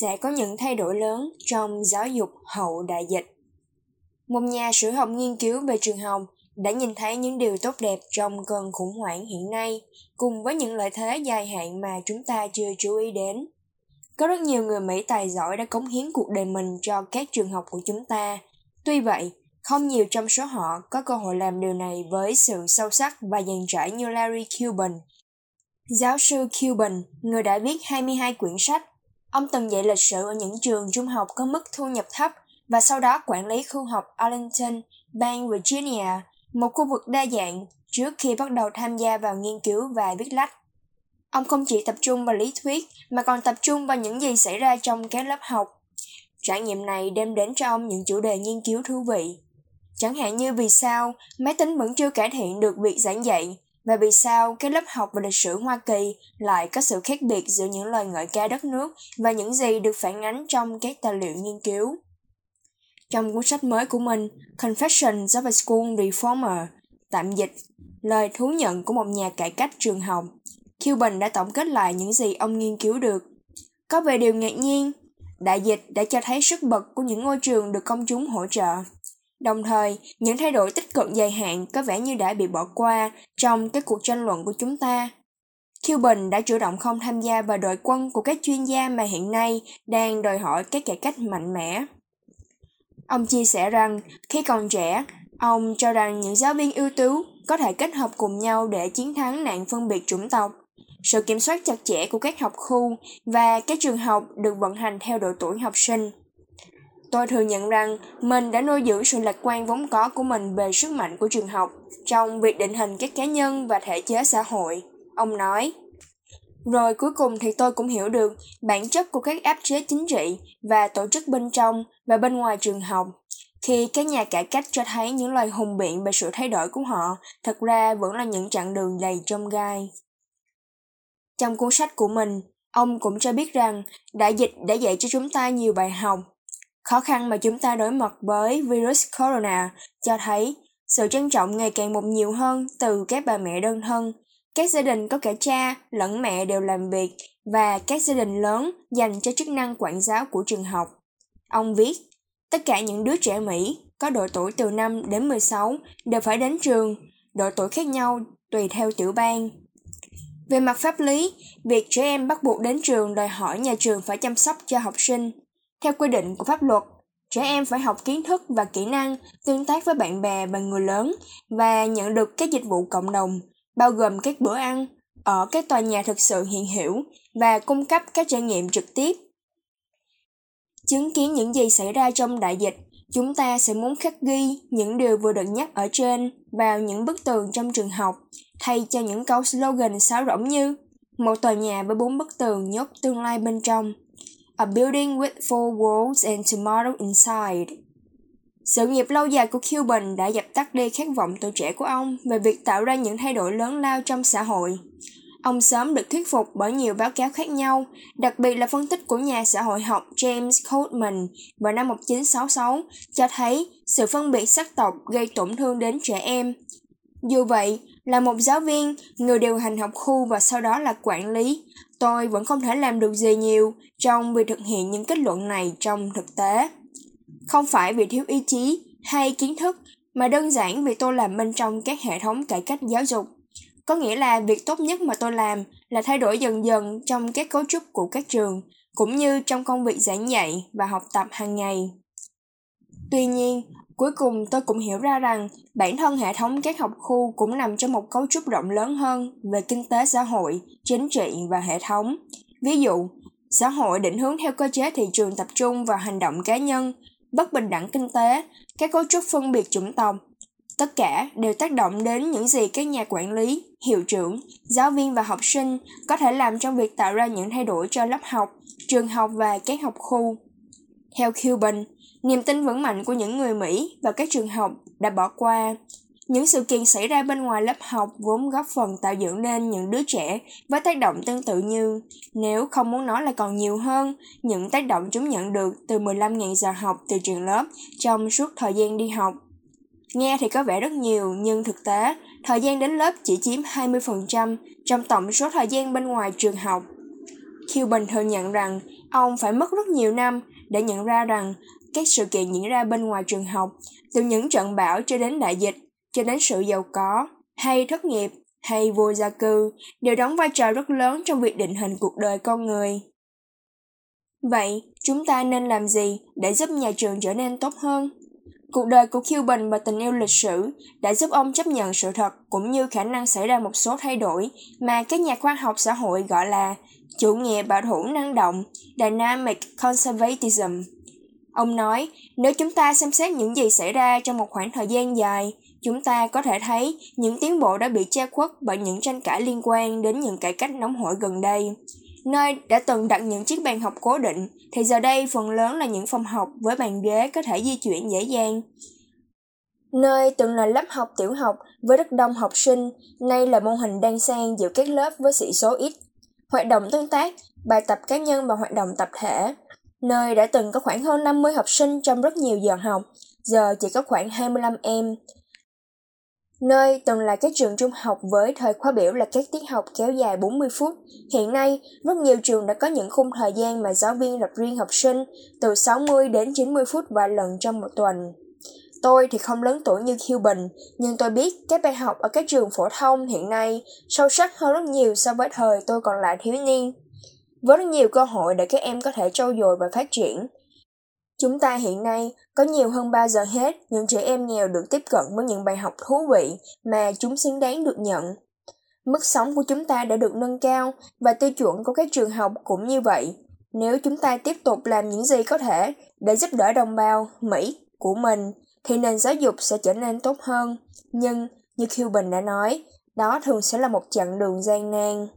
sẽ có những thay đổi lớn trong giáo dục hậu đại dịch. Một nhà sử học nghiên cứu về trường học đã nhìn thấy những điều tốt đẹp trong cơn khủng hoảng hiện nay, cùng với những lợi thế dài hạn mà chúng ta chưa chú ý đến. Có rất nhiều người Mỹ tài giỏi đã cống hiến cuộc đời mình cho các trường học của chúng ta. Tuy vậy, không nhiều trong số họ có cơ hội làm điều này với sự sâu sắc và dàn trải như Larry Cuban. Giáo sư Cuban, người đã viết 22 quyển sách, ông từng dạy lịch sử ở những trường trung học có mức thu nhập thấp và sau đó quản lý khu học Arlington, bang Virginia, một khu vực đa dạng trước khi bắt đầu tham gia vào nghiên cứu và viết lách. Ông không chỉ tập trung vào lý thuyết mà còn tập trung vào những gì xảy ra trong các lớp học. Trải nghiệm này đem đến cho ông những chủ đề nghiên cứu thú vị. Chẳng hạn như vì sao máy tính vẫn chưa cải thiện được việc giảng dạy và vì sao cái lớp học về lịch sử Hoa Kỳ lại có sự khác biệt giữa những lời ngợi ca đất nước và những gì được phản ánh trong các tài liệu nghiên cứu. Trong cuốn sách mới của mình, Confessions of a School Reformer, tạm dịch, lời thú nhận của một nhà cải cách trường học, Cuban đã tổng kết lại những gì ông nghiên cứu được. Có về điều ngạc nhiên, đại dịch đã cho thấy sức bật của những ngôi trường được công chúng hỗ trợ. Đồng thời, những thay đổi tích cực dài hạn có vẻ như đã bị bỏ qua trong các cuộc tranh luận của chúng ta. Cuban đã chủ động không tham gia vào đội quân của các chuyên gia mà hiện nay đang đòi hỏi các cải cách mạnh mẽ. Ông chia sẻ rằng, khi còn trẻ, ông cho rằng những giáo viên ưu tú có thể kết hợp cùng nhau để chiến thắng nạn phân biệt chủng tộc. Sự kiểm soát chặt chẽ của các học khu và các trường học được vận hành theo độ tuổi học sinh. Tôi thừa nhận rằng mình đã nuôi dưỡng sự lạc quan vốn có của mình về sức mạnh của trường học trong việc định hình các cá nhân và thể chế xã hội. Ông nói, rồi cuối cùng thì tôi cũng hiểu được bản chất của các áp chế chính trị và tổ chức bên trong và bên ngoài trường học. Khi các nhà cải cách cho thấy những lời hùng biện về sự thay đổi của họ, thật ra vẫn là những chặng đường đầy trong gai. Trong cuốn sách của mình, ông cũng cho biết rằng đại dịch đã dạy cho chúng ta nhiều bài học. Khó khăn mà chúng ta đối mặt với virus corona cho thấy sự trân trọng ngày càng một nhiều hơn từ các bà mẹ đơn thân các gia đình có cả cha lẫn mẹ đều làm việc và các gia đình lớn dành cho chức năng quản giáo của trường học. Ông viết, tất cả những đứa trẻ Mỹ có độ tuổi từ 5 đến 16 đều phải đến trường, độ tuổi khác nhau tùy theo tiểu bang. Về mặt pháp lý, việc trẻ em bắt buộc đến trường đòi hỏi nhà trường phải chăm sóc cho học sinh. Theo quy định của pháp luật, trẻ em phải học kiến thức và kỹ năng, tương tác với bạn bè và người lớn và nhận được các dịch vụ cộng đồng bao gồm các bữa ăn ở các tòa nhà thực sự hiện hữu và cung cấp các trải nghiệm trực tiếp. Chứng kiến những gì xảy ra trong đại dịch, chúng ta sẽ muốn khắc ghi những điều vừa được nhắc ở trên vào những bức tường trong trường học, thay cho những câu slogan sáo rỗng như một tòa nhà với bốn bức tường nhốt tương lai bên trong. A building with four walls and tomorrow inside. Sự nghiệp lâu dài của Cuban đã dập tắt đi khát vọng tuổi trẻ của ông về việc tạo ra những thay đổi lớn lao trong xã hội. Ông sớm được thuyết phục bởi nhiều báo cáo khác nhau, đặc biệt là phân tích của nhà xã hội học James Coleman vào năm 1966 cho thấy sự phân biệt sắc tộc gây tổn thương đến trẻ em. Dù vậy, là một giáo viên, người điều hành học khu và sau đó là quản lý, tôi vẫn không thể làm được gì nhiều trong việc thực hiện những kết luận này trong thực tế. Không phải vì thiếu ý chí hay kiến thức, mà đơn giản vì tôi làm bên trong các hệ thống cải cách giáo dục. Có nghĩa là việc tốt nhất mà tôi làm là thay đổi dần dần trong các cấu trúc của các trường, cũng như trong công việc giảng dạy và học tập hàng ngày. Tuy nhiên, cuối cùng tôi cũng hiểu ra rằng bản thân hệ thống các học khu cũng nằm trong một cấu trúc rộng lớn hơn về kinh tế xã hội, chính trị và hệ thống. Ví dụ, xã hội định hướng theo cơ chế thị trường tập trung vào hành động cá nhân bất bình đẳng kinh tế, các cấu trúc phân biệt chủng tộc. Tất cả đều tác động đến những gì các nhà quản lý, hiệu trưởng, giáo viên và học sinh có thể làm trong việc tạo ra những thay đổi cho lớp học, trường học và các học khu. Theo Cuban, niềm tin vững mạnh của những người Mỹ và các trường học đã bỏ qua những sự kiện xảy ra bên ngoài lớp học vốn góp phần tạo dựng nên những đứa trẻ với tác động tương tự như, nếu không muốn nói là còn nhiều hơn, những tác động chúng nhận được từ 15.000 giờ học từ trường lớp trong suốt thời gian đi học. Nghe thì có vẻ rất nhiều, nhưng thực tế, thời gian đến lớp chỉ chiếm 20% trong tổng số thời gian bên ngoài trường học. Cuban thừa nhận rằng ông phải mất rất nhiều năm để nhận ra rằng các sự kiện diễn ra bên ngoài trường học, từ những trận bão cho đến đại dịch, cho đến sự giàu có, hay thất nghiệp, hay vô gia cư, đều đóng vai trò rất lớn trong việc định hình cuộc đời con người. Vậy, chúng ta nên làm gì để giúp nhà trường trở nên tốt hơn? Cuộc đời của Cuban và tình yêu lịch sử đã giúp ông chấp nhận sự thật cũng như khả năng xảy ra một số thay đổi mà các nhà khoa học xã hội gọi là chủ nghĩa bảo thủ năng động, dynamic conservatism. Ông nói, nếu chúng ta xem xét những gì xảy ra trong một khoảng thời gian dài, chúng ta có thể thấy những tiến bộ đã bị che khuất bởi những tranh cãi liên quan đến những cải cách nóng hổi gần đây. Nơi đã từng đặt những chiếc bàn học cố định, thì giờ đây phần lớn là những phòng học với bàn ghế có thể di chuyển dễ dàng. Nơi từng là lớp học tiểu học với rất đông học sinh, nay là mô hình đang sang giữa các lớp với sĩ số ít. Hoạt động tương tác, bài tập cá nhân và hoạt động tập thể. Nơi đã từng có khoảng hơn 50 học sinh trong rất nhiều giờ học, giờ chỉ có khoảng 25 em. Nơi từng là các trường trung học với thời khóa biểu là các tiết học kéo dài 40 phút, hiện nay rất nhiều trường đã có những khung thời gian mà giáo viên lập riêng học sinh từ 60 đến 90 phút vài lần trong một tuần. Tôi thì không lớn tuổi như Cuban, nhưng tôi biết các bài học ở các trường phổ thông hiện nay sâu sắc hơn rất nhiều so với thời tôi còn là thiếu niên. Với rất nhiều cơ hội để các em có thể trau dồi và phát triển, Chúng ta hiện nay có nhiều hơn bao giờ hết những trẻ em nghèo được tiếp cận với những bài học thú vị mà chúng xứng đáng được nhận. Mức sống của chúng ta đã được nâng cao và tiêu chuẩn của các trường học cũng như vậy. Nếu chúng ta tiếp tục làm những gì có thể để giúp đỡ đồng bào Mỹ của mình thì nền giáo dục sẽ trở nên tốt hơn. Nhưng như Cuban đã nói, đó thường sẽ là một chặng đường gian nan.